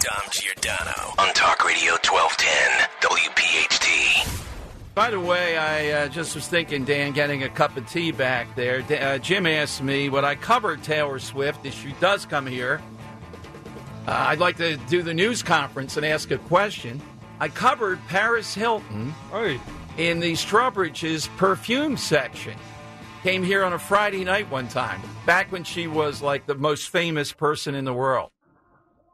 Dom Giordano on Talk Radio 1210 WPHT. By the way, I uh, just was thinking, Dan, getting a cup of tea back there. Uh, Jim asked me would I cover Taylor Swift if she does come here. Uh, I'd like to do the news conference and ask a question. I covered Paris Hilton in the Strawbridge's perfume section. Came here on a Friday night one time, back when she was like the most famous person in the world.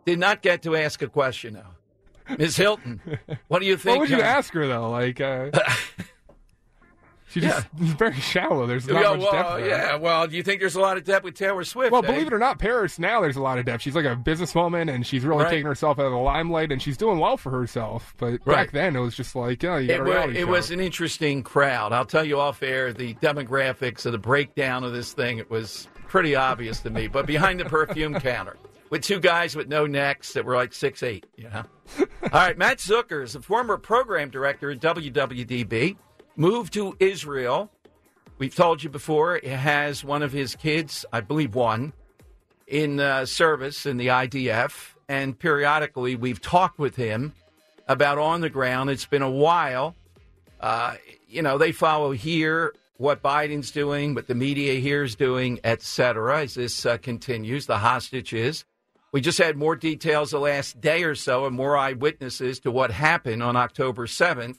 Did not get to ask a question though. Ms. Hilton, what do you think? What would you uh, ask her though? Like, uh, she just is very shallow. There's not Yeah, much well, depth. There. yeah, well, do you think there's a lot of depth with Taylor Swift? Well, eh? believe it or not, Paris now there's a lot of depth. She's like a businesswoman, and she's really Right. taking herself out of the limelight, and she's doing well for herself. But Right. back then, it was just like, oh, you got It, a reality it show. was an interesting crowd. I'll tell you off air the demographics of the breakdown of this thing. It was pretty obvious to me. But behind the perfume counter, with two guys with no necks that were like six eight, you know. All right, Matt Zucker is a former program director at WWDB, moved to Israel. We've told you before, he has one of his kids, I believe one, in uh, service in the IDF, and periodically we've talked with him about on the ground. It's been a while. Uh, you know, they follow here what Biden's doing, what the media here is doing, et cetera, as this uh, continues, the hostages. We just had more details the last day or so and more eyewitnesses to what happened on October 7th,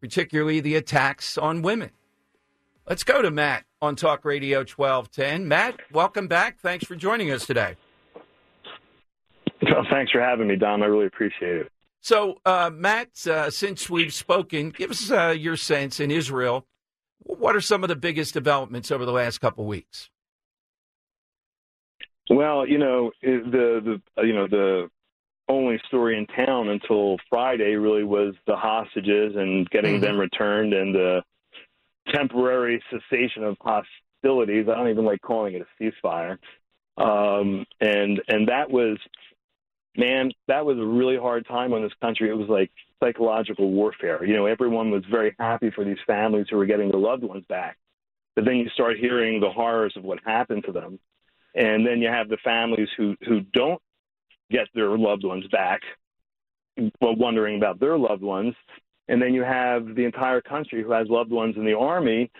particularly the attacks on women. Let's go to Matt on Talk Radio 1210. Matt, welcome back. Thanks for joining us today. Well, thanks for having me, Dom. I really appreciate it. So, uh, Matt, uh, since we've spoken, give us uh, your sense in Israel. What are some of the biggest developments over the last couple weeks? Well, you know the the you know the only story in town until Friday really was the hostages and getting them returned and the temporary cessation of hostilities. I don't even like calling it a ceasefire. Um, and and that was man, that was a really hard time on this country. It was like psychological warfare. You know, everyone was very happy for these families who were getting their loved ones back. But then you start hearing the horrors of what happened to them. And then you have the families who, who don't get their loved ones back, well, wondering about their loved ones. And then you have the entire country who has loved ones in the army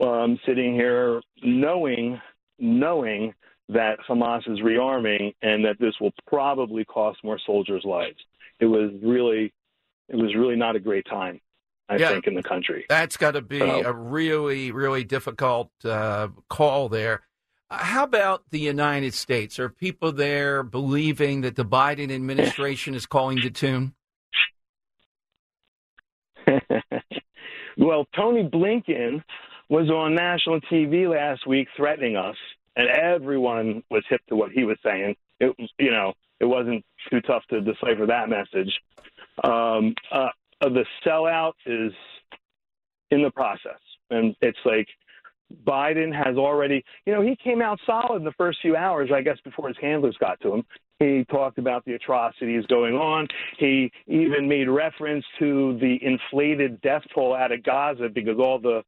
um, sitting here knowing, knowing that Hamas is rearming and that this will probably cost more soldiers' lives. It was really, it was really not a great time, I Yeah. think, in the country. That's got to be So- a really, really difficult uh, call there. How about the United States? Are people there believing that the Biden administration is calling the tune? well, Tony Blinken was on national TV last week threatening us, and everyone was hip to what he was saying. It, you know, it wasn't too tough to decipher that message. Um, uh, the sellout is in the process, and it's like Biden has already, you know, he came out solid in the first few hours, I guess, before his handlers got to him. He talked about the atrocities going on. He even made reference to the inflated death toll out of Gaza because all the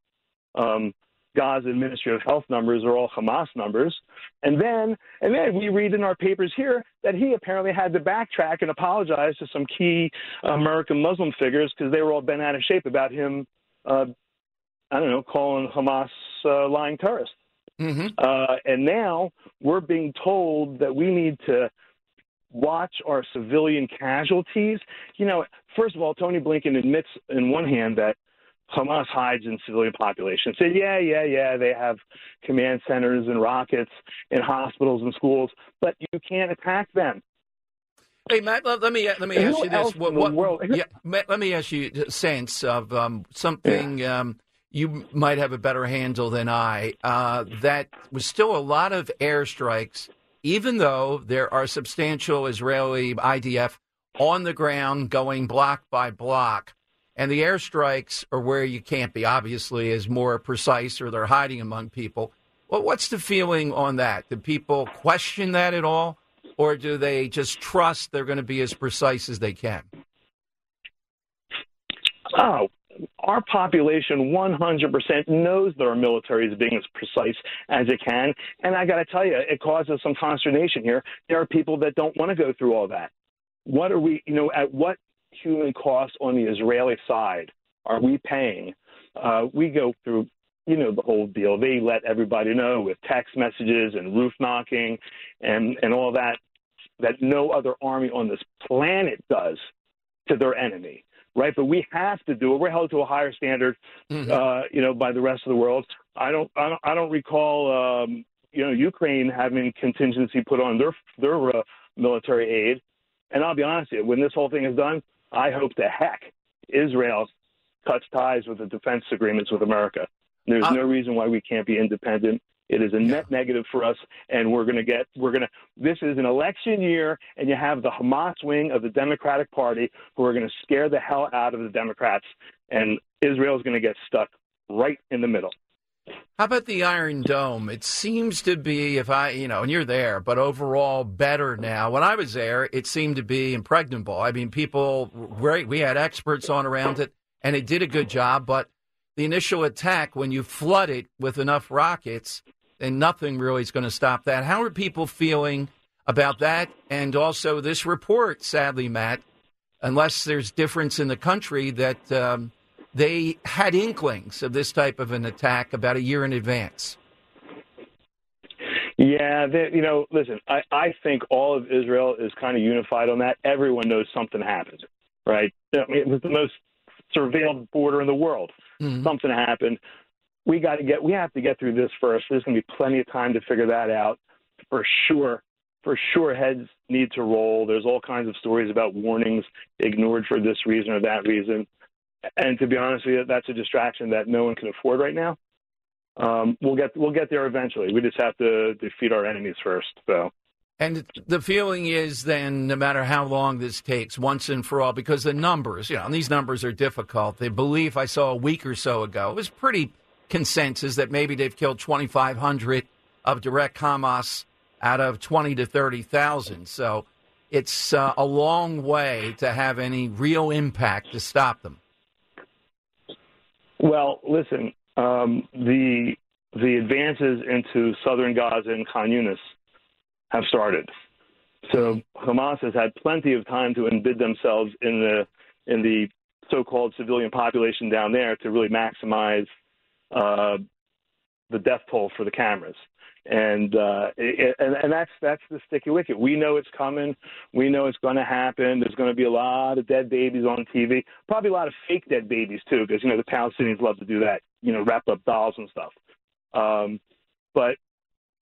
um, Gaza Ministry of Health numbers are all Hamas numbers. And then, and then we read in our papers here that he apparently had to backtrack and apologize to some key American Muslim figures because they were all bent out of shape about him. Uh, I don't know, calling Hamas uh, lying terrorists. Mm-hmm. Uh, and now we're being told that we need to watch our civilian casualties. You know, first of all, Tony Blinken admits in one hand that Hamas hides in civilian population. Said, yeah, yeah, yeah, they have command centers and rockets in hospitals and schools, but you can't attack them. Hey Matt, let, let me let me ask you this: what, what- yeah, Matt, let me ask you a sense of um, something um, you might have a better handle than I. Uh, that was still a lot of airstrikes, even though there are substantial Israeli IDF on the ground going block by block. And the airstrikes are where you can't be, obviously, is more precise or they're hiding among people. Well, what's the feeling on that? Do people question that at all? Or do they just trust they're going to be as precise as they can? Oh, our population 100% knows that our military is being as precise as it can. And I got to tell you, it causes some consternation here. There are people that don't want to go through all that. What are we, you know, at what human cost on the Israeli side are we paying? Uh, we go through, you know, the whole deal. They let everybody know with text messages and roof knocking and, and all that that no other army on this planet does to their enemy right? But we have to do it. We're held to a higher standard, uh, you know, by the rest of the world. I don't, I don't, I don't recall, um, you know, Ukraine having contingency put on their their uh, military aid. And I'll be honest with you, when this whole thing is done, I hope the heck Israel cuts ties with the defense agreements with America. There's Uh, no reason why we can't be independent. It is a net negative for us, and we're going to get, we're going to, this is an election year, and you have the Hamas wing of the Democratic Party who are going to scare the hell out of the Democrats, and Israel is going to get stuck right in the middle. How about the Iron Dome? It seems to be, if I, you know, and you're there, but overall better now. When I was there, it seemed to be impregnable. I mean, people, right, we had experts on around it, and it did a good job, but the initial attack, when you flood it with enough rockets, then nothing really is going to stop that. How are people feeling about that? And also this report, sadly, Matt, unless there's difference in the country, that um, they had inklings of this type of an attack about a year in advance. Yeah, they, you know, listen, I, I think all of Israel is kind of unified on that. Everyone knows something happened, right? It was the most surveilled border in the world. Something happened. We got to get, we have to get through this first. There's going to be plenty of time to figure that out for sure. For sure, heads need to roll. There's all kinds of stories about warnings ignored for this reason or that reason. And to be honest with you, that's a distraction that no one can afford right now. Um, we'll get we'll get there eventually. We just have to defeat our enemies first. So And the feeling is then, no matter how long this takes, once and for all, because the numbers, you know, and these numbers are difficult. The belief I saw a week or so ago was pretty consensus that maybe they've killed 2,500 of direct Hamas out of 20 to 30,000. So it's uh, a long way to have any real impact to stop them. Well, listen, um, the the advances into southern Gaza and Khan Yunis have started. So Hamas has had plenty of time to embed themselves in the in the so-called civilian population down there to really maximize uh, the death toll for the cameras. And, uh, and and that's that's the sticky wicket. We know it's coming. We know it's going to happen. There's going to be a lot of dead babies on TV. Probably a lot of fake dead babies too, because you know the Palestinians love to do that. You know, wrap up dolls and stuff. Um, but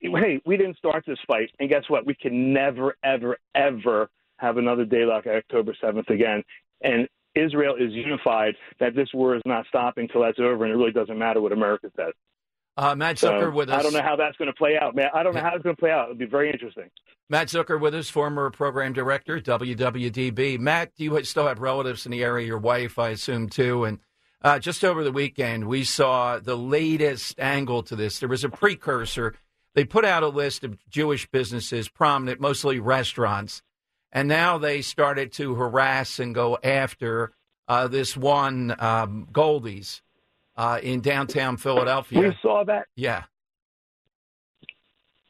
hey, we didn't start this fight, and guess what? We can never, ever, ever have another day like October 7th again. And Israel is unified that this war is not stopping till that's over, and it really doesn't matter what America says. Uh, Matt So, Zucker with us. I don't know how that's going to play out, man. I don't know how it's going to play out. It'll be very interesting. Matt Zucker with us, former program director, WWDB. Matt, you still have relatives in the area, your wife, I assume, too. And uh, just over the weekend, we saw the latest angle to this. There was a precursor. They put out a list of Jewish businesses, prominent, mostly restaurants. And now they started to harass and go after uh, this one, um, Goldie's, uh, in downtown Philadelphia. We saw that. Yeah.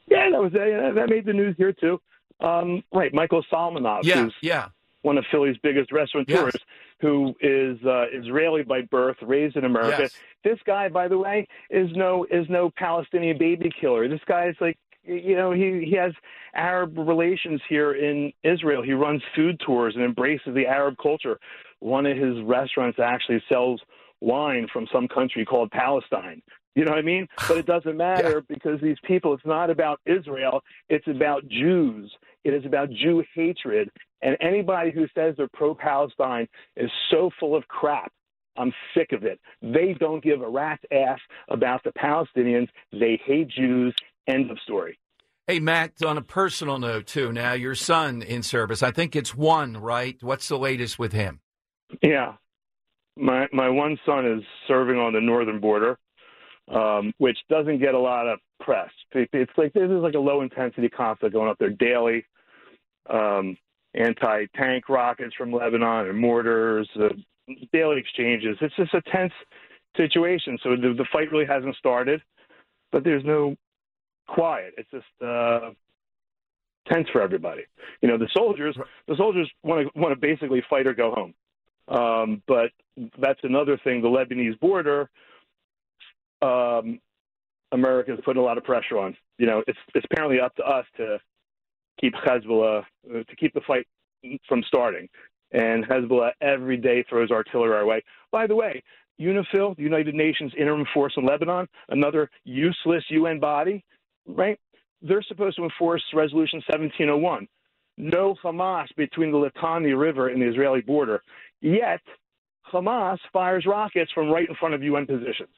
Yeah, that was that made the news here too. Um, right, Michael Solomonov, Yeah. who's Yeah. one of Philly's biggest restaurateurs, Yes. who is uh, Israeli by birth, raised in America. Yes. This guy, by the way, is no is no Palestinian baby killer. This guy is like You know, he he has Arab relations here in Israel. He runs food tours and embraces the Arab culture. One of his restaurants actually sells wine from some country called Palestine. You know what I mean? But it doesn't matter yeah. because these people, it's not about Israel, it's about Jews. It is about Jew hatred. And anybody who says they're pro Palestine is so full of crap. I'm sick of it. They don't give a rat's ass about the Palestinians. They hate Jews. End of story. Hey, Matt, on a personal note, too, now your son in service, I think it's one, right? What's the latest with him? Yeah. My, my one son is serving on the northern border, um, which doesn't get a lot of press. It's like this is like a low intensity conflict going up there daily. Um, anti tank rockets from Lebanon and mortars, uh, daily exchanges. It's just a tense situation. So the, the fight really hasn't started, but there's no quiet. It's just uh, tense for everybody. You know, the soldiers, the soldiers want to want to basically fight or go home. Um, but that's another thing. The Lebanese border, um, America is putting a lot of pressure on. You know, it's it's apparently up to us to keep Hezbollah uh, to keep the fight from starting. And Hezbollah every day throws artillery our way. By the way, UNIFIL, the United Nations Interim Force in Lebanon, another useless UN body, right? They're supposed to enforce Resolution 1701. No Hamas between the Litani River and the Israeli border. Yet, Hamas fires rockets from right in front of UN positions.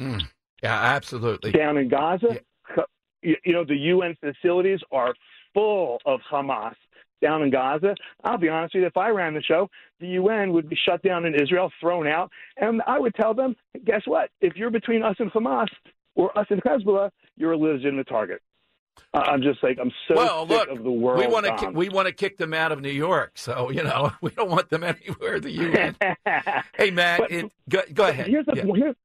Mm. Yeah, absolutely. Down in Gaza, yeah. you know, the UN facilities are full of Hamas down in Gaza. I'll be honest with you, if I ran the show, the UN would be shut down in Israel, thrown out, and I would tell them, guess what? If you're between us and Hamas or uh, us in Hezbollah, you're a legitimate target. I'm just like I'm so well, sick look, of the world. We want to we want to kick them out of New York, so you know we don't want them anywhere. The UN. hey Matt, but, it, go, go ahead. Here's the, yeah. here's,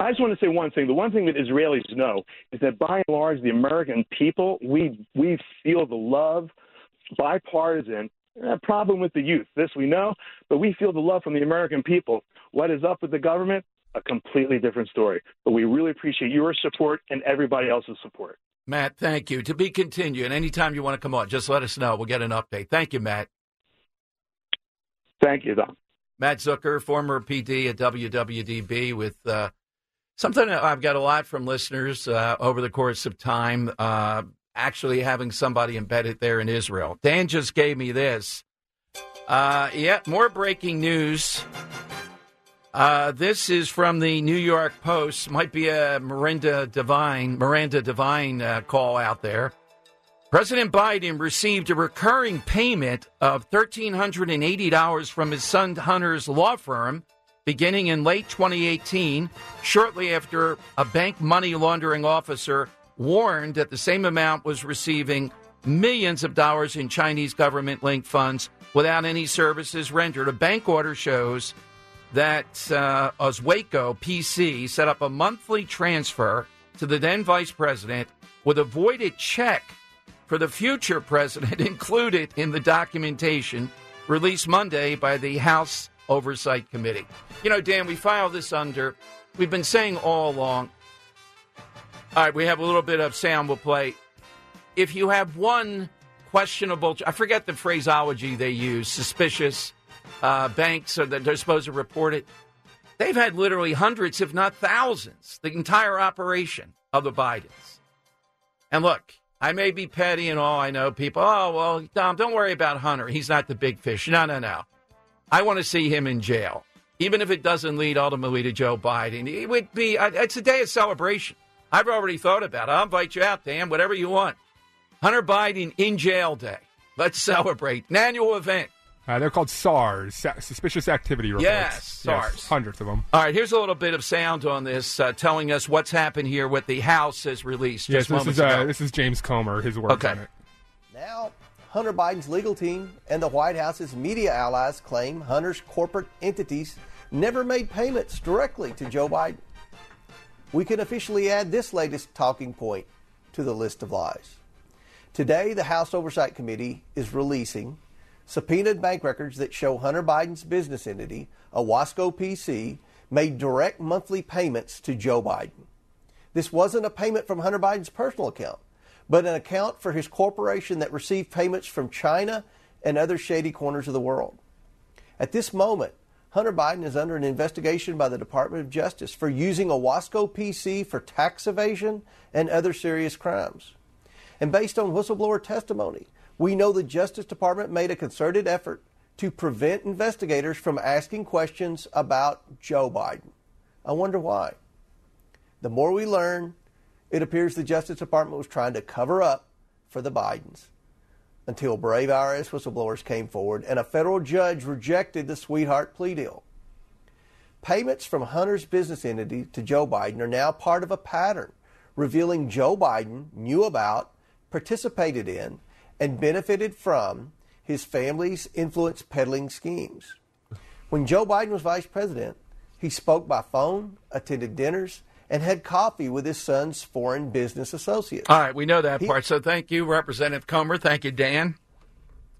I just want to say one thing. The one thing that Israelis know is that by and large, the American people, we we feel the love, bipartisan. A problem with the youth. This we know, but we feel the love from the American people. What is up with the government? A completely different story. But we really appreciate your support and everybody else's support. Matt, thank you. To be continued. Anytime you want to come on, just let us know. We'll get an update. Thank you, Matt. Thank you, Don. Matt Zucker, former PD at WWDB, with uh, Something I've got a lot from listeners uh, over the course of time, uh, actually having somebody embedded there in Israel. Dan just gave me this. Uh, yeah, more breaking news. Uh, this is from the New York Post. Might be a Miranda Devine, Miranda Devine uh, call out there. President Biden received a recurring payment of $1,380 from his son Hunter's law firm beginning in late 2018, shortly after a bank money laundering officer warned that the same amount was receiving millions of dollars in Chinese government linked funds without any services rendered. A bank order shows that uh, Owasco PC set up a monthly transfer to the then vice president with a voided check for the future president included in the documentation released Monday by the House Oversight Committee. You know, Dan, we file this under, we've been saying all along. All right, we have a little bit of sound we'll play. If you have one questionable, I forget the phraseology they use, suspicious uh, banks or that they're supposed to report it. They've had literally hundreds, if not thousands, the entire operation of the Bidens. And look, I may be petty and all. I know people, oh, well, Dom, don't worry about Hunter. He's not the big fish. No, no, no. I want to see him in jail, even if it doesn't lead ultimately to Joe Biden. It would be, it's a day of celebration. I've already thought about it. I'll invite you out, Dan, whatever you want. Hunter Biden in jail day. Let's celebrate. An annual event. Uh, they're called SARS, Suspicious Activity Reports. Yes, SARS. Yes, hundreds of them. All right, here's a little bit of sound on this, uh, telling us what's happened here, what the House has released. Yes, this is, uh, this is James Comer, his work okay. on it. Now, Hunter Biden's legal team and the White House's media allies claim Hunter's corporate entities never made payments directly to Joe Biden. We can officially add this latest talking point to the list of lies. Today, the House Oversight Committee is releasing subpoenaed bank records that show Hunter Biden's business entity, Owasco PC, made direct monthly payments to Joe Biden. This wasn't a payment from Hunter Biden's personal account, but an account for his corporation that received payments from China and other shady corners of the world. At this moment, Hunter Biden is under an investigation by the Department of Justice for using Owasco PC for tax evasion and other serious crimes. And based on whistleblower testimony, we know the Justice Department made a concerted effort to prevent investigators from asking questions about Joe Biden. I wonder why. The more we learn, it appears the Justice Department was trying to cover up for the Bidens until brave IRS whistleblowers came forward and a federal judge rejected the sweetheart plea deal. Payments from Hunter's business entity to Joe Biden are now part of a pattern revealing Joe Biden knew about, participated in, and benefited from his family's influence peddling schemes. When Joe Biden was vice president, he spoke by phone, attended dinners, and had coffee with his son's foreign business associates. All right, we know that part. So thank you, Representative Comer. Thank you, Dan.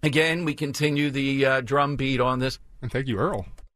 Again, we continue the uh, drum beat on this. And thank you, Earl.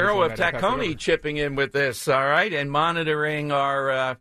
Arrow of Tacony chipping in with this, all right, and monitoring our, uh,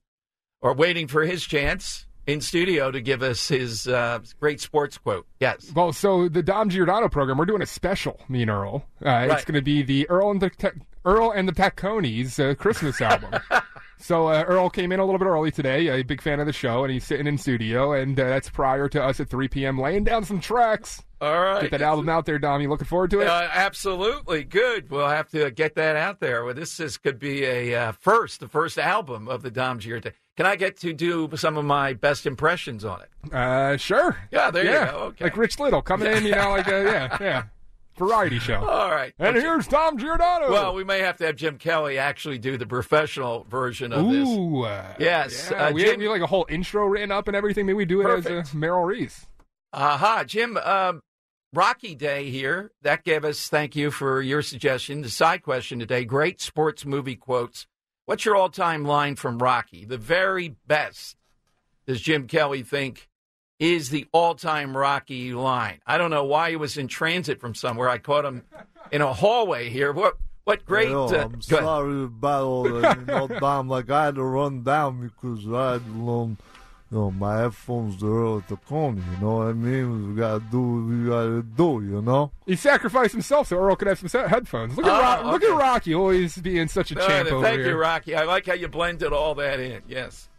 or waiting for his chance in studio to give us his uh, great sports quote. Yes. Well, so the Dom Giordano program, we're doing a special, me and Earl. Uh, Right. It's going to be the Earl and the Ta- Earl and the Taconis uh, Christmas album. so uh, Earl came in a little bit early today, a big fan of the show, and he's sitting in studio, and uh, that's prior to us at 3 p.m. laying down some tracks. All right. Get that album out there, Dom. You looking forward to it? Uh, absolutely good. We'll have to get that out there. Well, this is could be a uh, first, the first album of the Dom Giordano. Can I get to do some of my best impressions on it? Uh, sure. Yeah, there you yeah. go. Okay. Like Rich Little coming in, you know, like a, yeah, yeah, variety show. All right. And here's Dom Giordano. Well, we may have to have Jim Kelly actually do the professional version of this. Ooh. uh, Yes, yeah, uh, we Jim- had like a whole intro written up and everything. Maybe we do it as Perfect. a Merrill Reese. Aha, Jim. Um, Rocky Day here. That gave us. Thank you for your suggestion. The side question today: Great sports movie quotes. What's your all-time line from Rocky? The very best. Does Jim Kelly think is the all-time Rocky line? I don't know why he was in transit from somewhere. I caught him in a hallway here. What? What great? Yo, uh, I'm go sorry about all that. You know, Dom, like I had to run down because I had to you know, my headphones to Earl at the corner. You know what I mean? We gotta do what we gotta do. You know? He sacrificed himself so Earl could have some headphones. Look at Oh, Rock, look at Rocky always being such a Uh, champ over thank here. you, Rocky. I like how you blended all that in. Yes.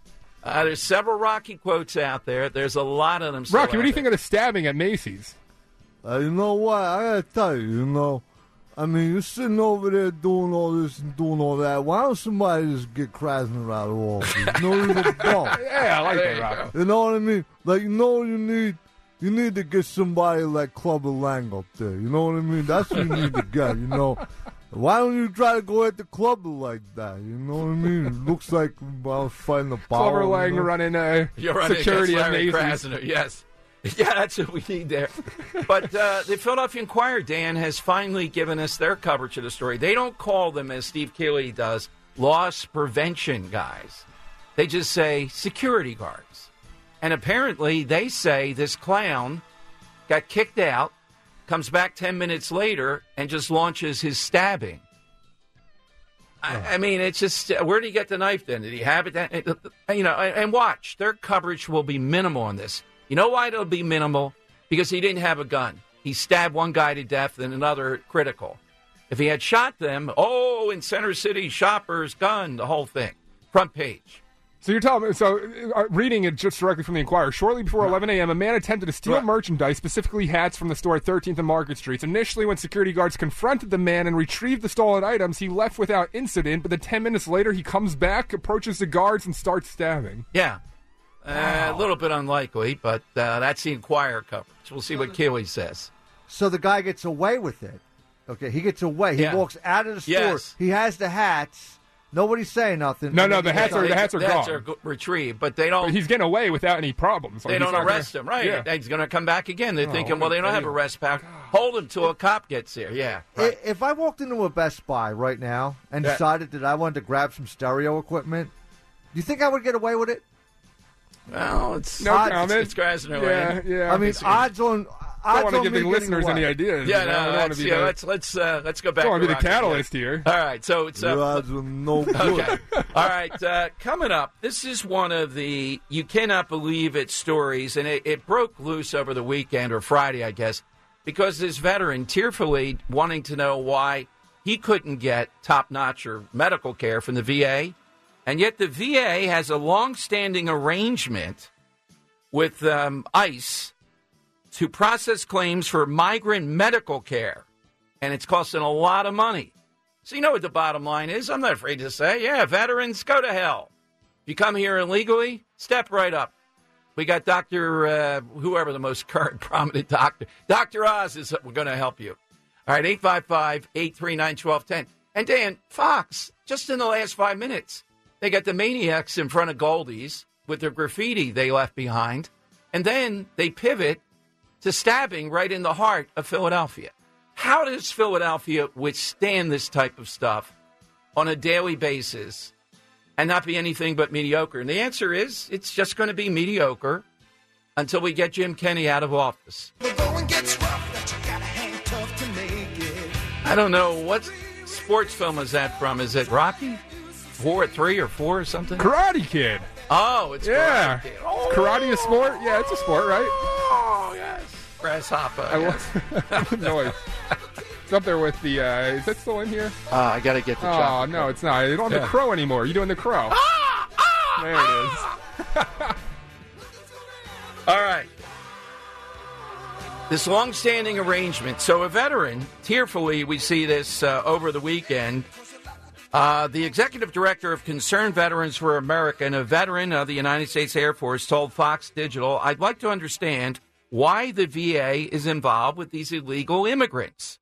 Uh, there's several Rocky quotes out there. There's a lot of them. Rocky, what do you there. think of the stabbing at Macy's? Uh, you know what? I gotta tell you. You know, I mean, you're sitting over there doing all this and doing all that. Why don't somebody just get Krasner out of office? No, you don't. Yeah, I like There that, you Rocky. You know what I mean? Like, you know you need? You need to get somebody like Clubber Lang up there. You know what I mean? That's what you need to get, you know? Why don't you try to go at the club like that? You know what I mean? It looks like I was fighting the power. Clover you know? running uh, You're running security against at Larry Macy's. Krasner. Yes. Yeah, that's what we need there. But uh, the Philadelphia Inquirer, Dan, has finally given us their coverage of the story. They don't call them, as Steve Keeley does, loss prevention guys. They just say security guards. And apparently, they say this clown got kicked out, comes back 10 minutes later, and just launches his stabbing. I, I mean, it's just uh, where did he get the knife? Then did he have it? Then? Uh, you know, and, and watch their coverage will be minimal on this. You know why it'll be minimal? Because he didn't have a gun. He stabbed one guy to death and another critical. If he had shot them, oh, in Center City, shoppers, gun, the whole thing, front page. So you're telling me, so uh, reading it just directly from the Inquirer. Shortly before 11 a.m., a man attempted to steal merchandise, specifically hats, from the store at 13th and Market Streets. Initially, when security guards confronted the man and retrieved the stolen items, he left without incident. But then 10 minutes later, he comes back, approaches the guards, and starts stabbing. Yeah. Uh, a little bit unlikely, but uh, that's the Inquirer coverage. We'll see what Keeley says. So the guy gets away with it. Okay, he gets away. He Yeah. walks out of the store. Yes. He has the hats. Nobody's saying nothing. No, no, the hats are- the hats are The hats gone. are go- retrieved, but they don't. But he's getting away without any problems. Like, they don't not gonna- arrest him, right? Yeah. He's going to come back again. They're Oh, thinking, well, a they don't have fail. arrest power. Hold him till a cop gets here. Yeah. I- If I walked into a Best Buy right now and Yeah. decided that I wanted to grab some stereo equipment, do you think I would get away with it? Well, it's No odds- comment. It's Krasner Yeah, land. yeah. I mean, odds on. Odds wanna give the listeners away. any ideas. Yeah, you know? No, don't wanna that's, be yeah, the- let's let's uh, let's go back. don't wanna be the catalyst again. here. All right, so it's uh, odds are no good. Okay. All right. Uh, coming up, this is one of the you cannot believe it stories, and it, it broke loose over the weekend or Friday, I guess, because this veteran tearfully wanting to know why he couldn't get top notch or medical care from the VA, and yet the VA has a long standing arrangement with um, ICE to process claims for migrant medical care, and it's costing a lot of money. So you know what the bottom line is? I'm not afraid to say, yeah, veterans, go to hell. If you come here illegally, step right up. We got Dr. Uh, whoever the most current prominent doctor. Dr. Oz is going to help you. All right, 855 839 1210. And Dan, Fox, just in the last five minutes, they got the maniacs in front of Goldie's with their graffiti they left behind. And then they pivot to stabbing right in the heart of Philadelphia. How does Philadelphia withstand this type of stuff on a daily basis and not be anything but mediocre? And the answer is it's just going to be mediocre until we get Jim Kenney out of office. I don't know what sports film is that from. Is it Rocky? Four, three, or four, or something? Karate Kid. Oh, it's Yeah. Karate. Is Karate a sport? Yeah, it's a sport, right? Oh, yes. Grasshopper. I love the noise. It's up there with the. Uh, is that still in here? Uh, I got to get the Oh no, it's not. You don't have Yeah. the crow anymore. You're doing the crow. Ah, ah, there it is. All right. This long-standing arrangement. So a veteran, tearfully, we see this uh, over the weekend. Uh, the executive director of Concerned Veterans for America and a veteran of the United States Air Force told Fox Digital, "I'd like to understand why the VA is involved with these illegal immigrants."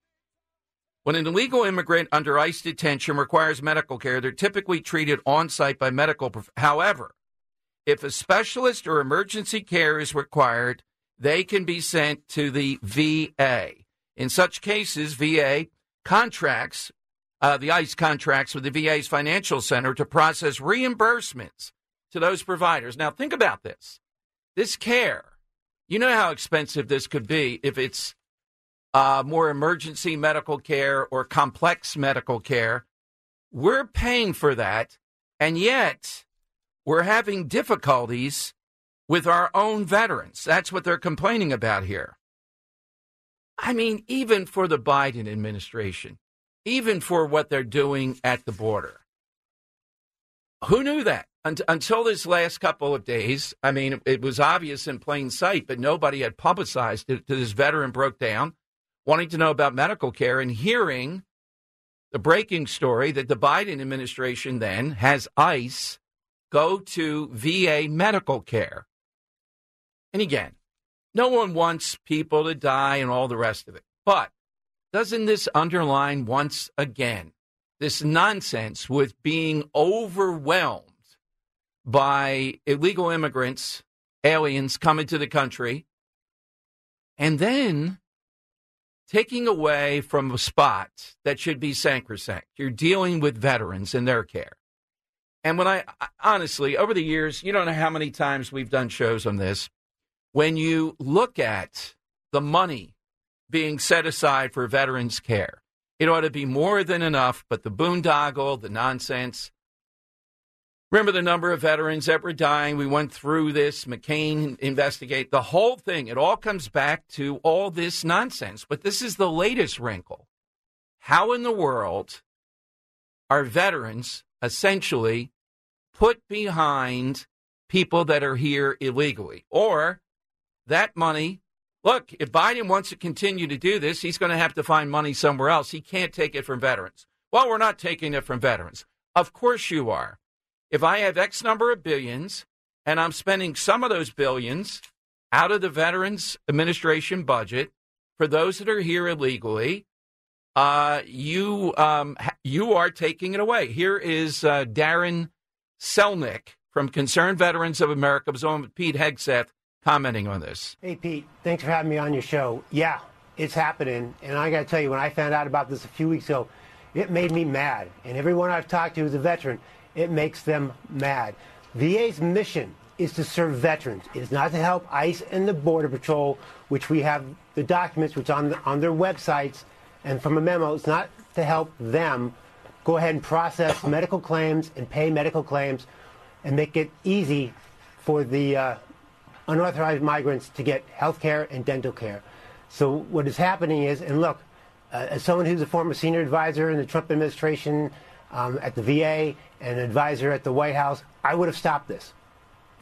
When an illegal immigrant under ICE detention requires medical care, they're typically treated on site by medical. Prof- However, if a specialist or emergency care is required, they can be sent to the VA. In such cases, VA contracts, uh, the ICE contracts with the VA's financial center to process reimbursements to those providers. Now, think about this. This care, you know how expensive this could be if it's uh, more emergency medical care or complex medical care. We're paying for that, and yet we're having difficulties with our own veterans. That's what they're complaining about here. I mean, even for the Biden administration, even for what they're doing at the border. Who knew that? Until this last couple of days, I mean, it was obvious in plain sight, but nobody had publicized it. This veteran broke down, wanting to know about medical care and hearing the breaking story that the Biden administration then has ICE go to VA medical care. And again, no one wants people to die and all the rest of it. But doesn't this underline once again this nonsense with being overwhelmed by illegal immigrants, aliens coming to the country, and then taking away from a spot that should be sacrosanct? You're dealing with veterans and their care. And when I honestly, over the years, you don't know how many times we've done shows on this. When you look at the money being set aside for veterans' care, it ought to be more than enough, but the boondoggle, the nonsense. Remember the number of veterans that were dying? We went through this, McCain investigate the whole thing. It all comes back to all this nonsense. But this is the latest wrinkle. How in the world are veterans essentially put behind people that are here illegally? Or that money, look, if Biden wants to continue to do this, he's going to have to find money somewhere else. He can't take it from veterans. Well, we're not taking it from veterans. Of course you are. If I have X number of billions and I'm spending some of those billions out of the Veterans Administration budget for those that are here illegally, uh, you um, you are taking it away. Here is uh, Darin Selnick from Concerned Veterans of America, was on with Pete Hegseth commenting on this. Hey, Pete, thanks for having me on your show. Yeah, it's happening. And I got to tell you, when I found out about this a few weeks ago, it made me mad. And everyone I've talked to who's a veteran, it makes them mad. VA's mission is to serve veterans. It is not to help ICE and the Border Patrol, which we have the documents which on the, on their websites and from a memo. It's not to help them go ahead and process medical claims and pay medical claims and make it easy for the uh, unauthorized migrants to get health care and dental care. So what is happening is, and look, uh, as someone who's a former senior advisor in the Trump administration um, at the VA and an advisor at the White House, I would have stopped this.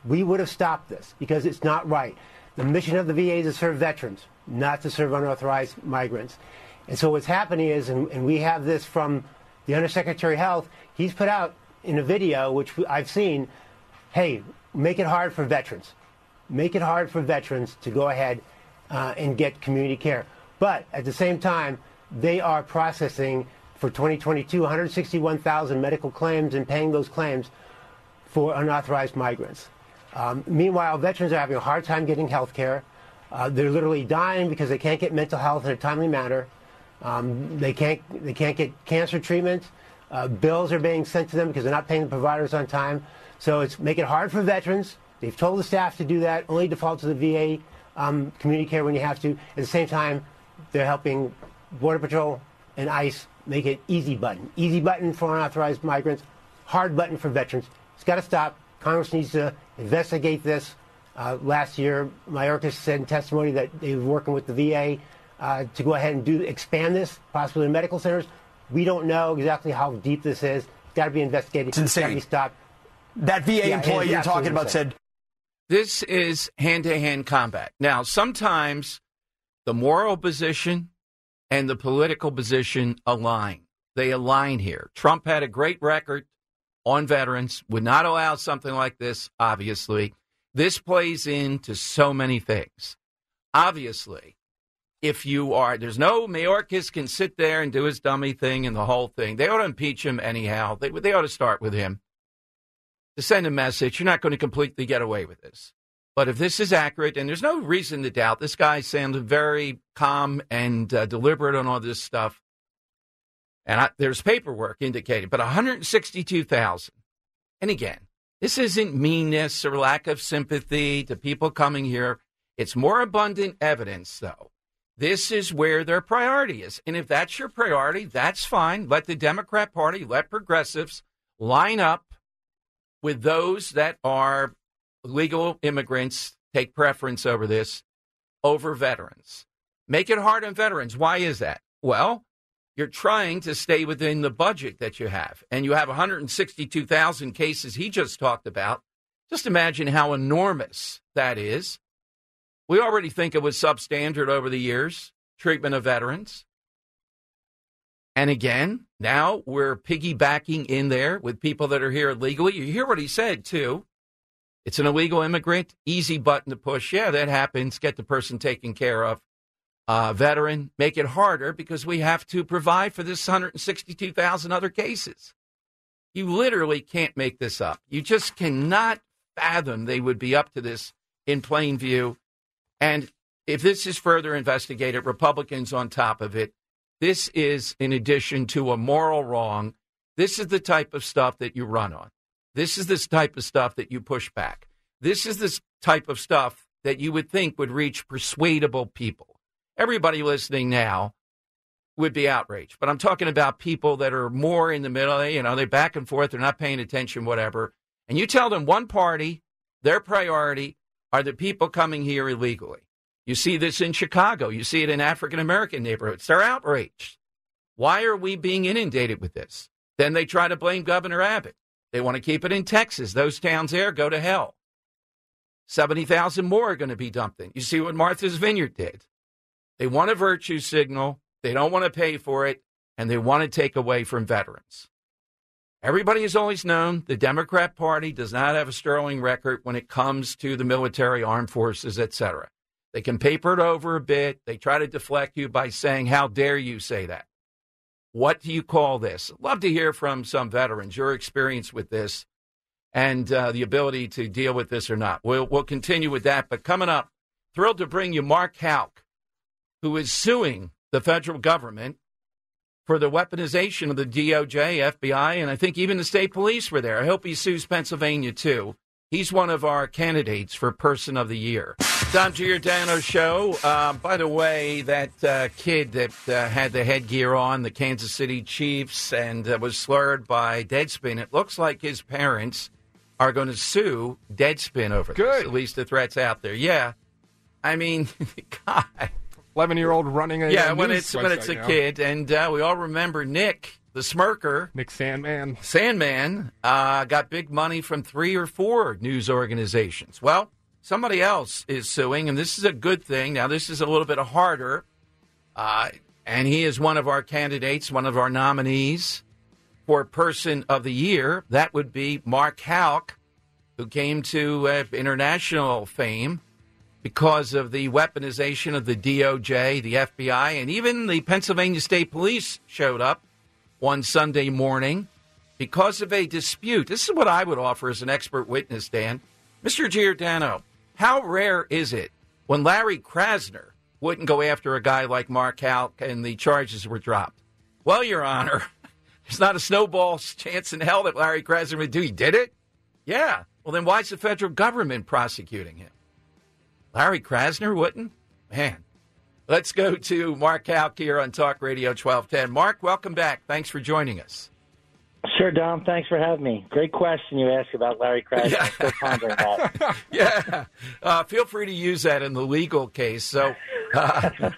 We would have stopped this because it's not right. The mission of the VA is to serve veterans, not to serve unauthorized migrants. And so what's happening is, and, and we have this from the Undersecretary of Health, he's put out in a video, which I've seen, hey, make it hard for veterans. Make it hard for veterans to go ahead uh, and get community care. But at the same time, they are processing for 2022 161,000 medical claims and paying those claims for unauthorized migrants. Um, meanwhile, veterans are having a hard time getting health care. Uh, they're literally dying because they can't get mental health in a timely manner. Um, they can't they can't get cancer treatment. Uh, bills are being sent to them because they're not paying the providers on time. So it's make it hard for veterans. They've told the staff to do that. Only default to the VA um, community care when you have to. At the same time, they're helping Border Patrol and ICE make it easy button. Easy button for unauthorized migrants. Hard button for veterans. It's got to stop. Congress needs to investigate this. Uh, last year, Mayorkas said in testimony that they were working with the VA uh, to go ahead and do expand this, possibly in medical centers. We don't know exactly how deep this is. It's got to be investigated. It's insane. got to be stopped. That VA Yeah, employee you're talking about insane. said, This is hand to hand combat. Now, sometimes the moral position and the political position align. They align here. Trump had a great record on veterans, would not allow something like this, obviously. This plays into so many things. Obviously, if you are, there's no, Mayorkas can sit there and do his dummy thing and the whole thing. They ought to impeach him anyhow. They, they ought to start with him to send a message. You're not going to completely get away with this. But if this is accurate, and there's no reason to doubt, this guy sounds very calm and uh, deliberate on all this stuff. And I, there's paperwork indicating, but 162,000. And again, this isn't meanness or lack of sympathy to people coming here. It's more abundant evidence, though. This is where their priority is. And if that's your priority, that's fine. Let the Democrat Party, let progressives line up with those that are legal immigrants, take preference over this, over veterans. Make it hard on veterans. Why is that? Well, you're trying to stay within the budget that you have, and you have 162,000 cases he just talked about. Just imagine how enormous that is. We already think it was substandard over the years, treatment of veterans. And again, now we're piggybacking in there with people that are here illegally. You hear what he said, too. It's an illegal immigrant, easy button to push. Yeah, that happens. Get the person taken care of. Uh, veteran, make it harder because we have to provide for this 162,000 other cases. You literally can't make this up. You just cannot fathom they would be up to this in plain view. And if this is further investigated, Republicans on top of it, this is in addition to a moral wrong. This is the type of stuff that you run on. This is this type of stuff that you push back. This is this type of stuff that you would think would reach persuadable people. Everybody listening now would be outraged, but I'm talking about people that are more in the middle. You know, they're back and forth, they're not paying attention, whatever. And you tell them one party, their priority are the people coming here illegally. You see this in Chicago. You see it in African American neighborhoods. They're outraged. Why are we being inundated with this? Then they try to blame Governor Abbott. They want to keep it in Texas. Those towns there go to hell. 70,000 more are going to be dumped in. You see what Martha's Vineyard did. They want a virtue signal. They don't want to pay for it. And they want to take away from veterans. Everybody has always known the Democrat Party does not have a sterling record when it comes to the military, armed forces, etc. They can paper it over a bit. They try to deflect you by saying, How dare you say that? What do you call this? Love to hear from some veterans, your experience with this and uh, the ability to deal with this or not. We'll, we'll continue with that. But coming up, thrilled to bring you Mark Houck, who is suing the federal government for the weaponization of the DOJ, FBI, and I think even the state police were there. I hope he sues Pennsylvania too. He's one of our candidates for Person of the Year. Dom Giordano Show. Uh, by the way, that uh, kid that uh, had the headgear on, the Kansas City Chiefs, and uh, was slurred by Deadspin, it looks like his parents are going to sue Deadspin over this. Good. At least the threat's out there. Yeah. I mean, God. 11 year old running a Yeah, when it's when it's a website now. kid, and uh, we all remember Nick, the smirker, Nick Sandmann. Sandmann, uh, got big money from three or four news organizations. Well, somebody else is suing, and this is a good thing. Now, this is a little bit harder, uh, and he is one of our candidates, one of our nominees for Person of the Year. That would be Mark Houck, who came to uh, international fame because of the weaponization of the DOJ, the FBI, and even the Pennsylvania State Police showed up one Sunday morning because of a dispute. This is what I would offer as an expert witness, Dan. Mr. Giordano, how rare is it when Larry Krasner wouldn't go after a guy like Mark Houck and the charges were dropped? Well, Your Honor, there's not a snowball's chance in hell that Larry Krasner would do. He did it? Yeah. Well, then why is the federal government prosecuting him? Larry Krasner wouldn't? Man. Let's go to Mark Houck here on Talk Radio 1210. Mark, welcome back. Thanks for joining us. Sure, Dom. Thanks for having me. Great question you asked about Larry Krasner. I'm still pondering that. yeah. Uh, feel free to use that in the legal case. So uh,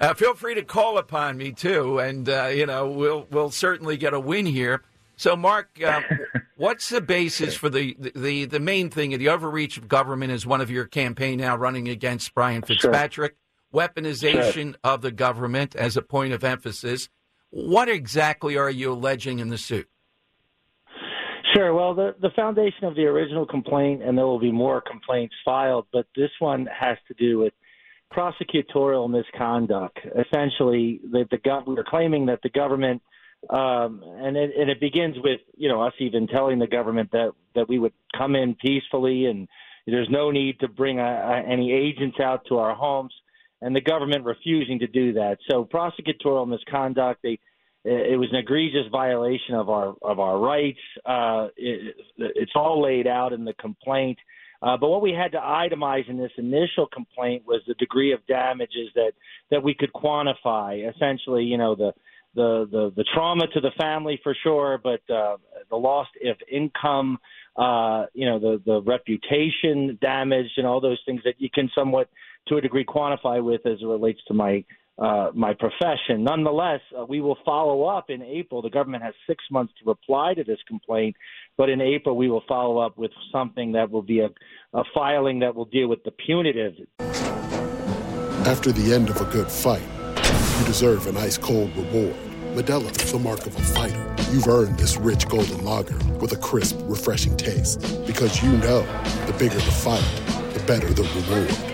uh, feel free to call upon me too, and uh, you know we'll we'll certainly get a win here. So, Mark, uh, what's the basis for the, the the main thing? The overreach of government is one of your campaign now running against Brian Fitzpatrick. Weaponization of the government as a point of emphasis. What exactly are you alleging in the suit? Sure. Well, the, the foundation of the original complaint, and there will be more complaints filed, but this one has to do with prosecutorial misconduct. Essentially, the, the gov- we are claiming that the government, um, and, it, and it begins with you know us even telling the government that that we would come in peacefully and there's no need to bring a, a, any agents out to our homes, and the government refusing to do that. So prosecutorial misconduct. They it was an egregious violation of our of our rights. Uh, it, it's all laid out in the complaint. Uh, but what we had to itemize in this initial complaint was the degree of damages that that we could quantify. Essentially, you know, the the the, the trauma to the family for sure, but uh, the loss of income, uh, you know, the the reputation damage, and all those things that you can somewhat, to a degree, quantify with as it relates to my uh, my profession. Nonetheless, uh, we will follow up in April. The government has six months to reply to this complaint, but in April we will follow up with something that will be a, a filing that will deal with the punitive. After the end of a good fight, you deserve an ice cold reward. Modelo is the mark of a fighter. You've earned this rich golden lager with a crisp, refreshing taste. Because you know the bigger the fight, the better the reward.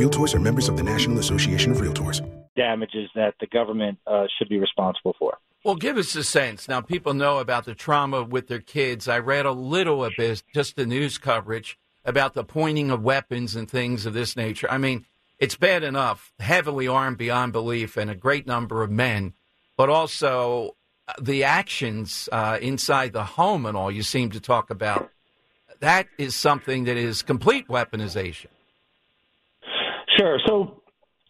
Realtors are members of the National Association of Realtors. Damages that the government uh, should be responsible for. Well, give us a sense. Now, people know about the trauma with their kids. I read a little of this, just the news coverage about the pointing of weapons and things of this nature. I mean, it's bad enough, heavily armed beyond belief, and a great number of men, but also uh, the actions uh, inside the home and all you seem to talk about. That is something that is complete weaponization. Sure. So,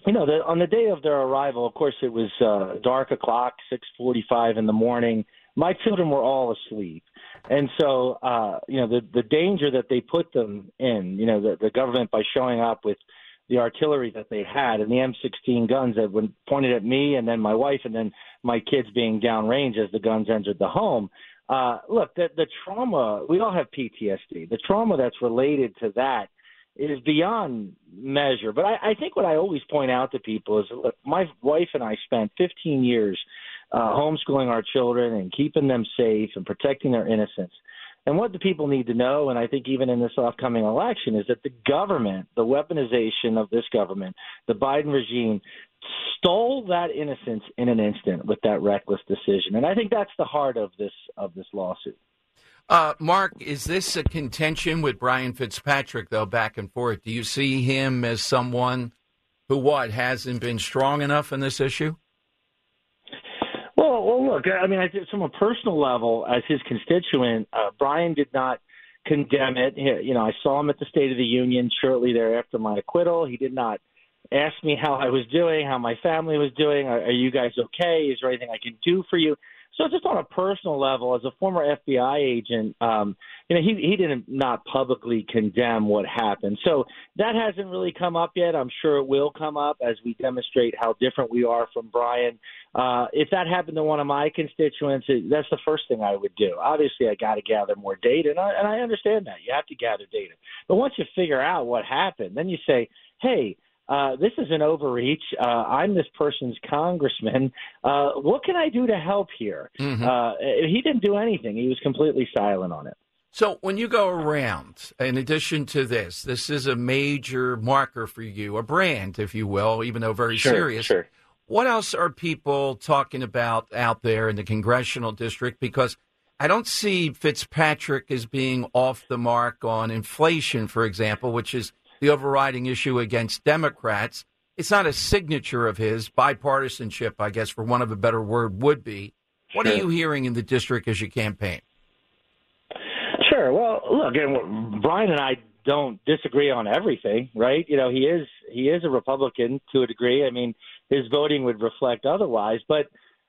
you know, the, on the day of their arrival, of course, it was uh, dark o'clock, six forty-five in the morning. My children were all asleep, and so uh, you know the the danger that they put them in. You know, the, the government by showing up with the artillery that they had and the M16 guns that were pointed at me and then my wife and then my kids being downrange as the guns entered the home. Uh, look, the, the trauma, we all have PTSD. The trauma that's related to that is beyond measure. But I, I think what I always point out to people is look, my wife and I spent 15 years uh, homeschooling our children and keeping them safe and protecting their innocence. And what the people need to know, and I think even in this upcoming election, is that the government, the weaponization of this government, the Biden regime, stole that innocence in an instant with that reckless decision. And I think that's the heart of this of this lawsuit. Uh, Mark, is this a contention with Brian Fitzpatrick, though, back and forth? Do you see him as someone who, what, hasn't been strong enough in this issue? Well, well, look, I mean, I from a personal level, as his constituent, uh, Brian did not condemn it. You know, I saw him at the State of the Union shortly thereafter my acquittal. He did not ask me how I was doing, how my family was doing. Are, are you guys okay? Is there anything I can do for you? So, just on a personal level, as a former FBI agent, um, you know, he he didn't not publicly condemn what happened. So that hasn't really come up yet. I'm sure it will come up as we demonstrate how different we are from Brian. Uh, if that happened to one of my constituents, it, that's the first thing I would do. Obviously, I got to gather more data, and I, and I understand that you have to gather data. But once you figure out what happened, then you say, hey. Uh, this is an overreach. Uh, I'm this person's congressman. Uh, what can I do to help here? Mhm. Uh, he didn't do anything. He was completely silent on it. So when you go around, in addition to this, this is a major marker for you, a brand, if you will, even though very Sure, serious. sure. What else are people talking about out there in the congressional district? Because I don't see Fitzpatrick as being off the mark on inflation, for example, which is the overriding issue against Democrats. It's not a signature of his. Bipartisanship, I guess, for one of a better word, would be. What are you hearing in the district as you campaign? Sure. Well, look, and Brian and I don't disagree on everything, right? You know, he is he is a Republican to a degree. I mean, his voting would reflect otherwise, but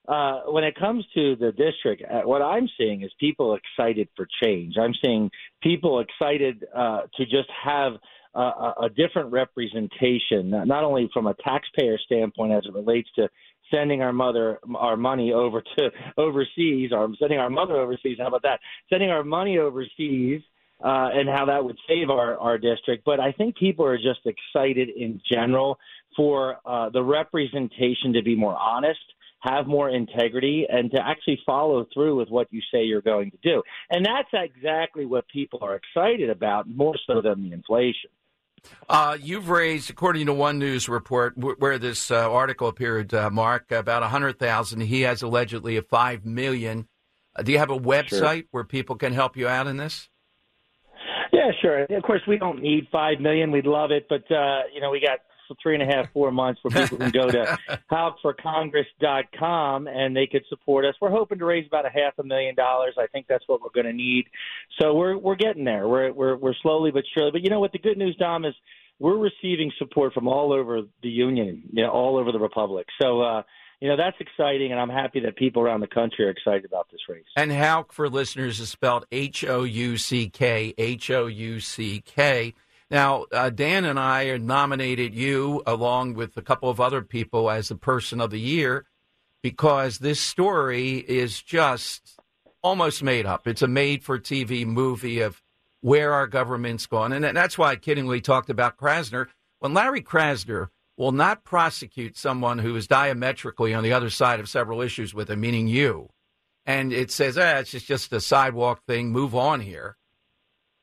uh, when it comes to the district, uh, what I'm seeing is people excited for change. I'm seeing people excited uh, to just have a, different representation, not not only from a taxpayer standpoint as it relates to sending our mother our money over to overseas, or sending our mother overseas. How about that? Sending our money overseas. Uh, and how that would save our, our district. But I think people are just excited in general for uh, the representation to be more honest, have more integrity, and to actually follow through with what you say you're going to do. And that's exactly what people are excited about, more so than the inflation. Uh, you've raised, according to one news report wh- where this uh, article appeared, uh, Mark, about a hundred thousand. He has allegedly a five million. Uh, do you have a website where people can help you out in this? Yeah, sure. Of course, we don't need five million. We'd love it, but uh, you know, we got three and a half, four months where people can go to helpforcongress.com and they could support us. We're hoping to raise about a half a million dollars. I think that's what we're going to need. So we're we're getting there. We're we're we're slowly but surely. But you know what? The good news, Dom, is we're receiving support from all over the union, you know, all over the republic. So. uh you know that's exciting, and I'm happy that people around the country are excited about this race. And Houck for listeners is spelled H O U C K H O U C K. Now, uh, Dan and I nominated you along with a couple of other people as the person of the year because this story is just almost made up. It's a made for TV movie of where our government's gone. And that's why I kiddingly talked about Krasner. When Larry Krasner will not prosecute someone who is diametrically on the other side of several issues with him, meaning you, and it says, ah, it's just, just a sidewalk thing, move on here.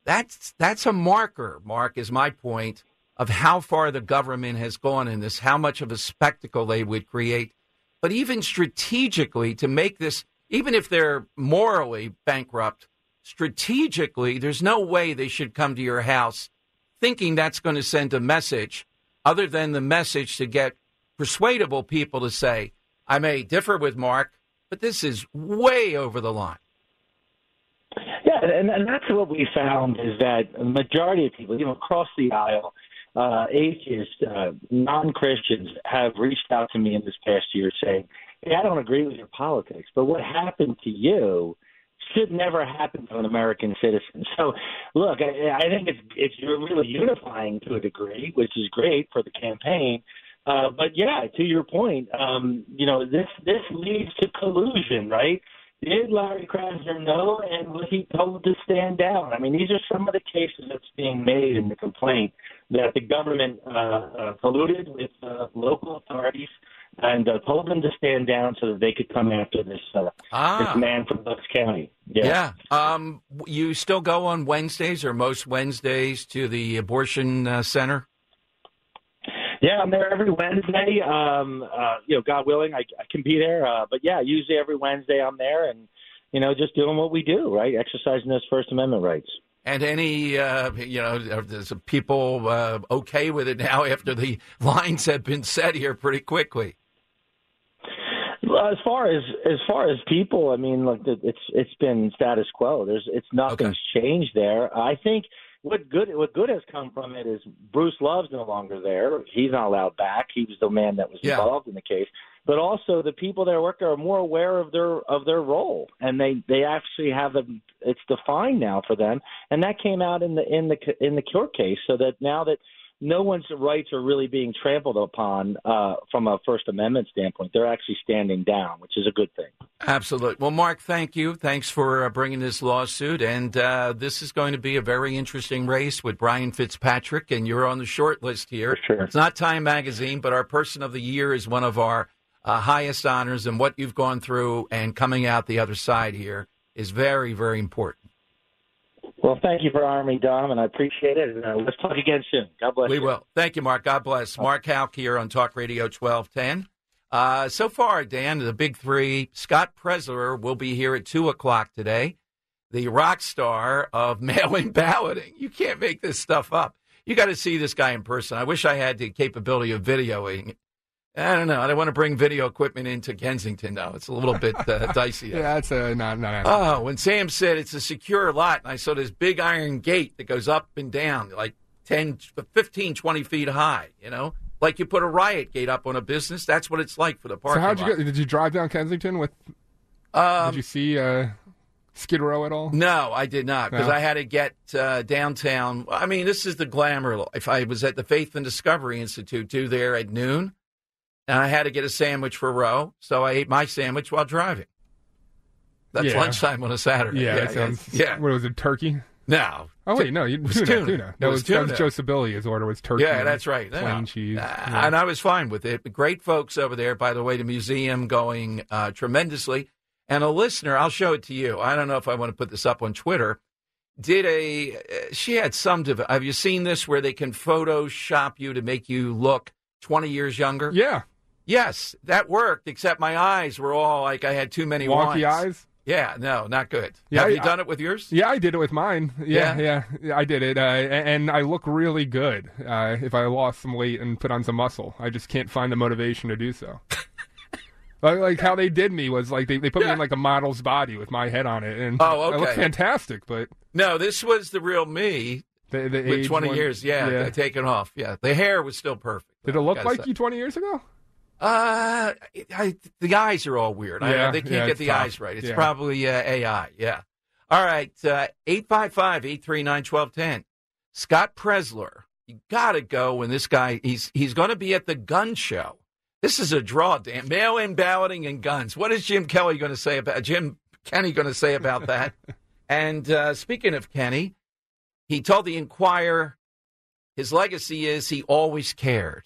That's that's a marker, Mark, is my point of how far the government has gone in this, how much of a spectacle they would create. But even strategically to make this even if they're morally bankrupt, strategically, there's no way they should come to your house thinking that's going to send a message other than the message to get persuadable people to say, I may differ with Mark, but this is way over the line. And, and that's what we found is that a majority of people, you know, across the aisle, uh, atheists, uh, non Christians have reached out to me in this past year saying, Hey, I don't agree with your politics, but what happened to you should never happen to an American citizen. So, look, I, I think it's it's really unifying to a degree, which is great for the campaign. Uh, but yeah, to your point, um, you know, this this leads to collusion, right? Did Larry Krasner know, and was he told to stand down? I mean, these are some of the cases that's being made in the complaint that the government uh, uh, colluded with uh, local authorities and uh, told them to stand down so that they could come after this uh, Ah. this man from Bucks County. Yeah. Um, you still go on Wednesdays or most Wednesdays to the abortion uh, center? Yeah, I'm there every Wednesday. Um, uh, you know, God willing, I, I can be there. Uh, but yeah, usually every Wednesday I'm there, and you know, just doing what we do, right? Exercising those First Amendment rights. And any, uh, you know, are there's people uh, okay with it now after the lines have been set here pretty quickly? Well, as far as as far as people, I mean, look, it's it's been status quo. There's it's nothing's changed there. I think what good what good has come from it is Bruce Love's no longer there. He's not allowed back. He was the man that was Yeah. involved in the case. But also the people that work there are more aware of their of their role, and they they actually have them. It's defined now for them, and that came out in the in the in the Cure case. So that now that no one's rights are really being trampled upon uh, from a First Amendment standpoint. They're actually standing down, which is a good thing. Absolutely. Well, Mark, thank you. Thanks for uh, bringing this lawsuit. And uh, this is going to be a very interesting race with Brian Fitzpatrick, and you're on the short list here. sure. It's not Time Magazine, but our Person of the Year is one of our uh, highest honors, and what you've gone through and coming out the other side here is very, very important. Well, thank you for me, Dom, and I appreciate it. And uh, let's talk again soon. God bless We you. will. Thank you, Mark. God bless. Mark Houck here on Talk Radio 1210. Uh, so far, Dan, the big three, Scott Presler will be here at 2 o'clock today, the rock star of mail-in balloting. You can't make this stuff up. You got to see this guy in person. I wish I had the capability of videoing. I don't know. I don't want to bring video equipment into Kensington, though. It's a little bit uh, dicey. Yeah, that's uh, not not. Oh, when Sam said it's a secure lot, and I saw this big iron gate that goes up and down, like 10, 15, 20 feet high, you know? Like you put a riot gate up on a business. That's what it's like for the So parking how'd you lot. go? Did you drive down Kensington with? Um, did you see uh, Skid Row at all? No, I did not because No? I had to get uh, downtown. I mean, this is the glamour life. I was at the Faith and Discovery Institute too there at noon, and I had to get a sandwich for Roe, so I ate my sandwich while driving. That's Yeah. lunchtime on a Saturday. Yeah, yeah, sounds. yeah. What was it? Turkey? No. Oh wait, no, you, It was tuna, tuna. tuna. It That was was, that was. Joe Sibelius' order was turkey. Yeah, that's right. Plain Yeah. cheese. Uh, Yeah. And I was fine with it. Great folks over there. By the way, the museum going uh, tremendously. And a listener, I'll show it to you. I don't know if I want to put this up on Twitter. Did a uh, she had some dev- have you seen this where they can Photoshop you to make you look twenty years younger? Yeah. Yes, that worked. Except my eyes were all like I had too many Wonky wines. eyes? Yeah, no, not good. Yeah, have I- you done it with yours? Yeah, I did it with mine. Yeah, yeah, yeah, I did it, uh, and I look really good. Uh, if I lost some weight and put on some muscle, I just can't find the motivation to do so. like, like how they did me was like they, they put me in like a model's body with my head on it, and Oh, okay. I look fantastic. But No, this was the real me. the, the with age 20 one- years, yeah, yeah. taken off. Yeah, the hair was still perfect. Did it look like say. you twenty years ago? Uh, I, the eyes are all weird. I, they can't yeah, get the tough. eyes right. It's Yeah. probably uh, AI. Yeah. All right. Uh, 855 839 1210. Scott Presler. You got to go when this guy, he's, he's going to be at the gun show. This is a draw, Dan. Mail in balloting and guns. What is Jim Kelly going to say about, Jim Kenny going to say about that? and uh, speaking of Kenny, he told the Inquirer his legacy is he always cared.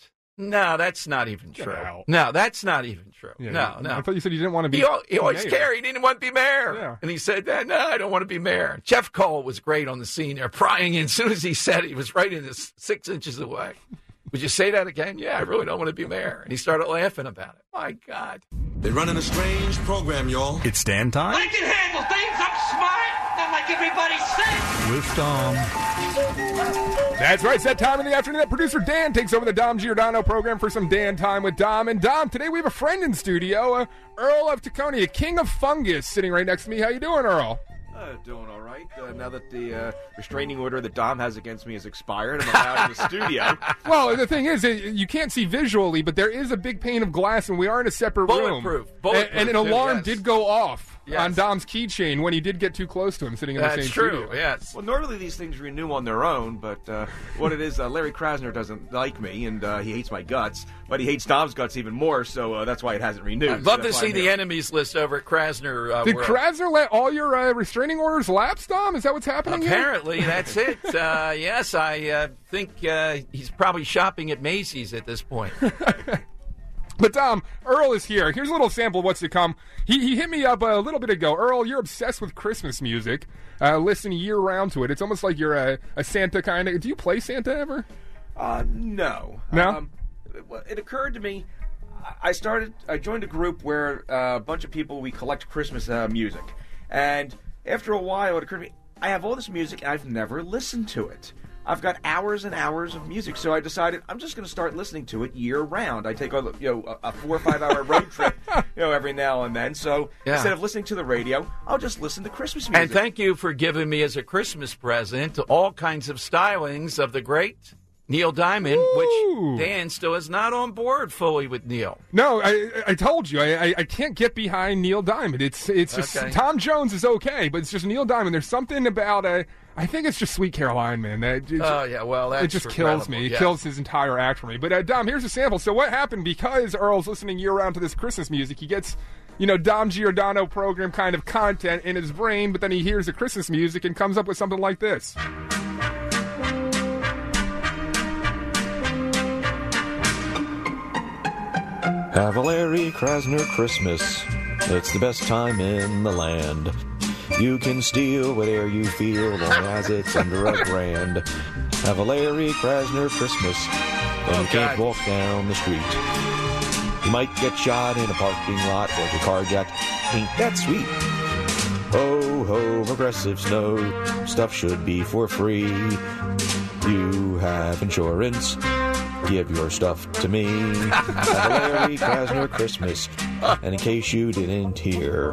No, that's not even true. out. No, that's not even true. Yeah, no, you- no. I thought you said you didn't want to be. He, al- he always mayor. cared. He didn't want to be mayor. Yeah. And he said that, no, I don't want to be mayor. Jeff Cole was great on the scene there, prying in. As soon as he said it, he was right in this six inches away. Would you say that again? Yeah, I really don't want to be mayor. And he started laughing about it. My God. They're running a strange program, y'all. It's Dan time I can handle things. I'm smart, not like everybody says. with Dom. That's right. It's that time in the afternoon that producer Dan takes over the Dom Giordano program for some Dan time with Dom. And Dom, today we have a friend in studio, uh, Earl of Taconia, king of fungus, sitting right next to me. How you doing, Earl? Uh, doing all right. Uh, now that the uh, restraining order that Dom has against me has expired, I'm allowed in the studio. Well, the thing is, uh, you can't see visually, but there is a big pane of glass, and we are in a separate room. Bulletproof. And- and, an alarm yes. did go off Yes. on Dom's keychain when he did get too close to him, sitting in the That's same true. studio. Yes. Well, normally these things renew on their own, but uh, what it is, uh, Larry Krasner doesn't like me, and uh, he hates my guts, but he hates Dom's guts even more, so uh, that's why it hasn't renewed. I'd So love to see the enemies list over at Krasner. Uh, Did World. Krasner let all your uh, restraining orders lapse, Dom? Is that what's happening here? Apparently, that's it. Uh, yes, I uh, think uh, he's probably shopping at Macy's at this point. But Dom, Earl is here. Here's a little sample of what's to come. He, he hit me up a little bit ago. Earl, you're obsessed with Christmas music. Uh, listen year round to it. It's almost like you're a, a Santa kind of. Do you play Santa ever? Uh, no. No? Um, well, it occurred to me. I started. I joined a group where uh, a bunch of people we collect Christmas uh, music, and after a while, it occurred to me I have all this music and I've never listened to it. I've got hours and hours of music, so I decided I'm just going to start listening to it year round. I take a you know a, a four or five hour road trip, you know, every now and then. So Yeah. instead of listening to the radio, I'll just listen to Christmas music. and thank you for giving me as a Christmas present all kinds of stylings of the great Neil Diamond, which Dan still is not on board fully with Neil. No, I, I told you I, I, I can't get behind Neil Diamond. It's it's just Okay. Tom Jones is okay, but it's just Neil Diamond. There's something about uh, I think it's just Sweet Caroline, man. That it, Oh, yeah, well, that's it just kills incredible, me. It yes. kills his entire act for me. But uh, Dom, here's a sample. So what happened because Earl's listening year round to this Christmas music? He gets. You know, Dom Giordano program kind of content in his brain, but then he hears the Christmas music and comes up with something like this. Have a Larry Krasner Christmas. It's the best time in the land. You can steal whatever you feel, long as it's under a grand. Have a Larry Krasner Christmas, then you oh, can't walk down the street. You might get shot in a parking lot or get carjacked. Ain't that sweet? Oh, ho ho, progressive snow. Stuff should be for free. You have insurance. Give your stuff to me. Have a Larry Krasner Christmas. And in case you didn't hear,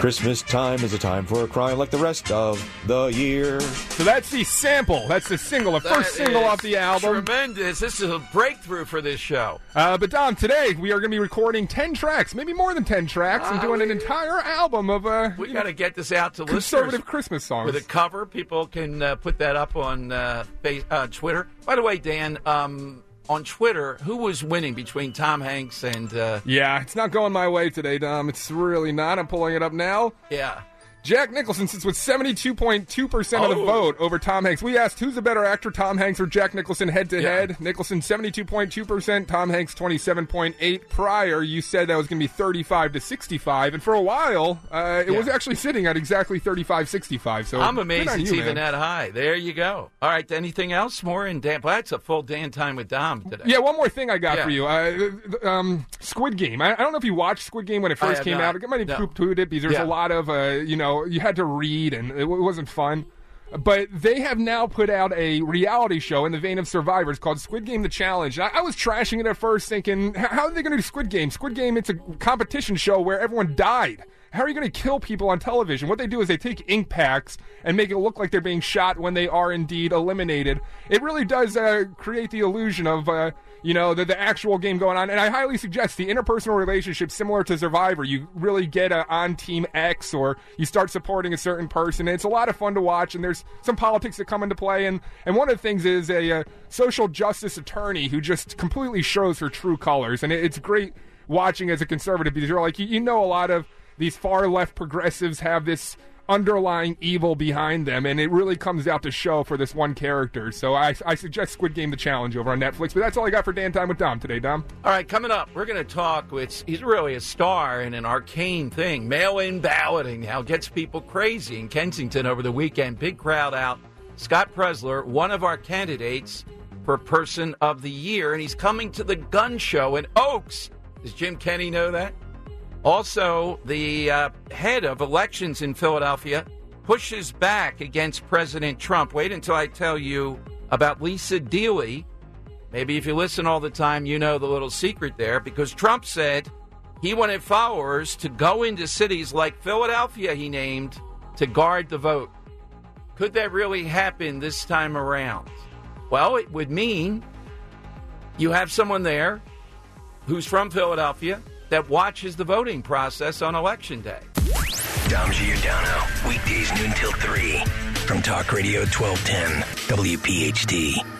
Christmas time is a time for a crime like the rest of the year. So that's the sample. That's the single, the first That single off the album. Tremendous. This is a breakthrough for this show. Uh, but Dom, today we are going to be recording ten tracks, maybe more than ten tracks, and Ah, doing an entire album of uh, We got to get this out to conservative listeners Christmas songs. with a cover. People can uh, put that up on uh, face, uh, Twitter. By the way, Dan, um, on Twitter, who was winning between Tom Hanks and? Uh, yeah, it's not going my way today, Dom. It's really not. I'm pulling it up now. yeah. Jack Nicholson sits with 72.2% of the Oh. vote over Tom Hanks. We asked who's a better actor, Tom Hanks or Jack Nicholson head to head. Nicholson 72.2%, Tom Hanks 27.8. Prior, you said that was going to be 35 to 65, and for a while, uh, it Yeah. was actually sitting at exactly 35-65. So I'm amazed it's you, even man. that high. There you go. All right. Anything else more in Dan? Well, that's a full Dan time with Dom today. Yeah, one more thing I got Yeah. for you. Uh, um, Squid Game. I, I don't know if you watched Squid Game when it first came not. out. I might have No. poo-pooed it because there's Yeah. a lot of, uh, you know, you had to read and it, w- wasn't fun. But they have now put out a reality show in the vein of Survivors called Squid Game: The Challenge. I, I was trashing it at first, thinking, "How are they going to do Squid Game? Squid Game, it's a competition show where everyone died. How are you going to kill people on television? What they do is they take ink packs and make it look like they're being shot when they are indeed eliminated. It really does uh, create the illusion of, uh, you know, the, the actual game going on. And I highly suggest the interpersonal relationship similar to Survivor. You really get uh, on Team X or you start supporting a certain person. It's a lot of fun to watch, and there's some politics that come into play. And, and one of the things is a uh, social justice attorney who just completely shows her true colors. And it, it's great watching as a conservative because you're like, you, you know, a lot of these far left progressives have this underlying evil behind them, and it really comes out to show for this one character. So I, I suggest Squid Game: The Challenge over on Netflix. But that's all I got for Dan Time with Dom today, Dom. All right, coming up, we're going to talk with, he's really a star in an arcane thing. Mail in balloting now gets people crazy in Kensington over the weekend. Big crowd out. Scott Presler, one of our candidates for Person of the Year, and he's coming to the gun show in Oaks. Does Jim Kenny know that? Also, the uh, head of elections in Philadelphia pushes back against President Trump. Wait until I tell you about Lisa Deeley. Maybe if you listen all the time, you know the little secret there because Trump said he wanted followers to go into cities like Philadelphia, he named, to guard the vote. Could that really happen this time around? Well, it would mean you have someone there who's from Philadelphia that watches the voting process on election day. Dom Giordano, weekdays noon till 3 from Talk Radio 1210, WPHT.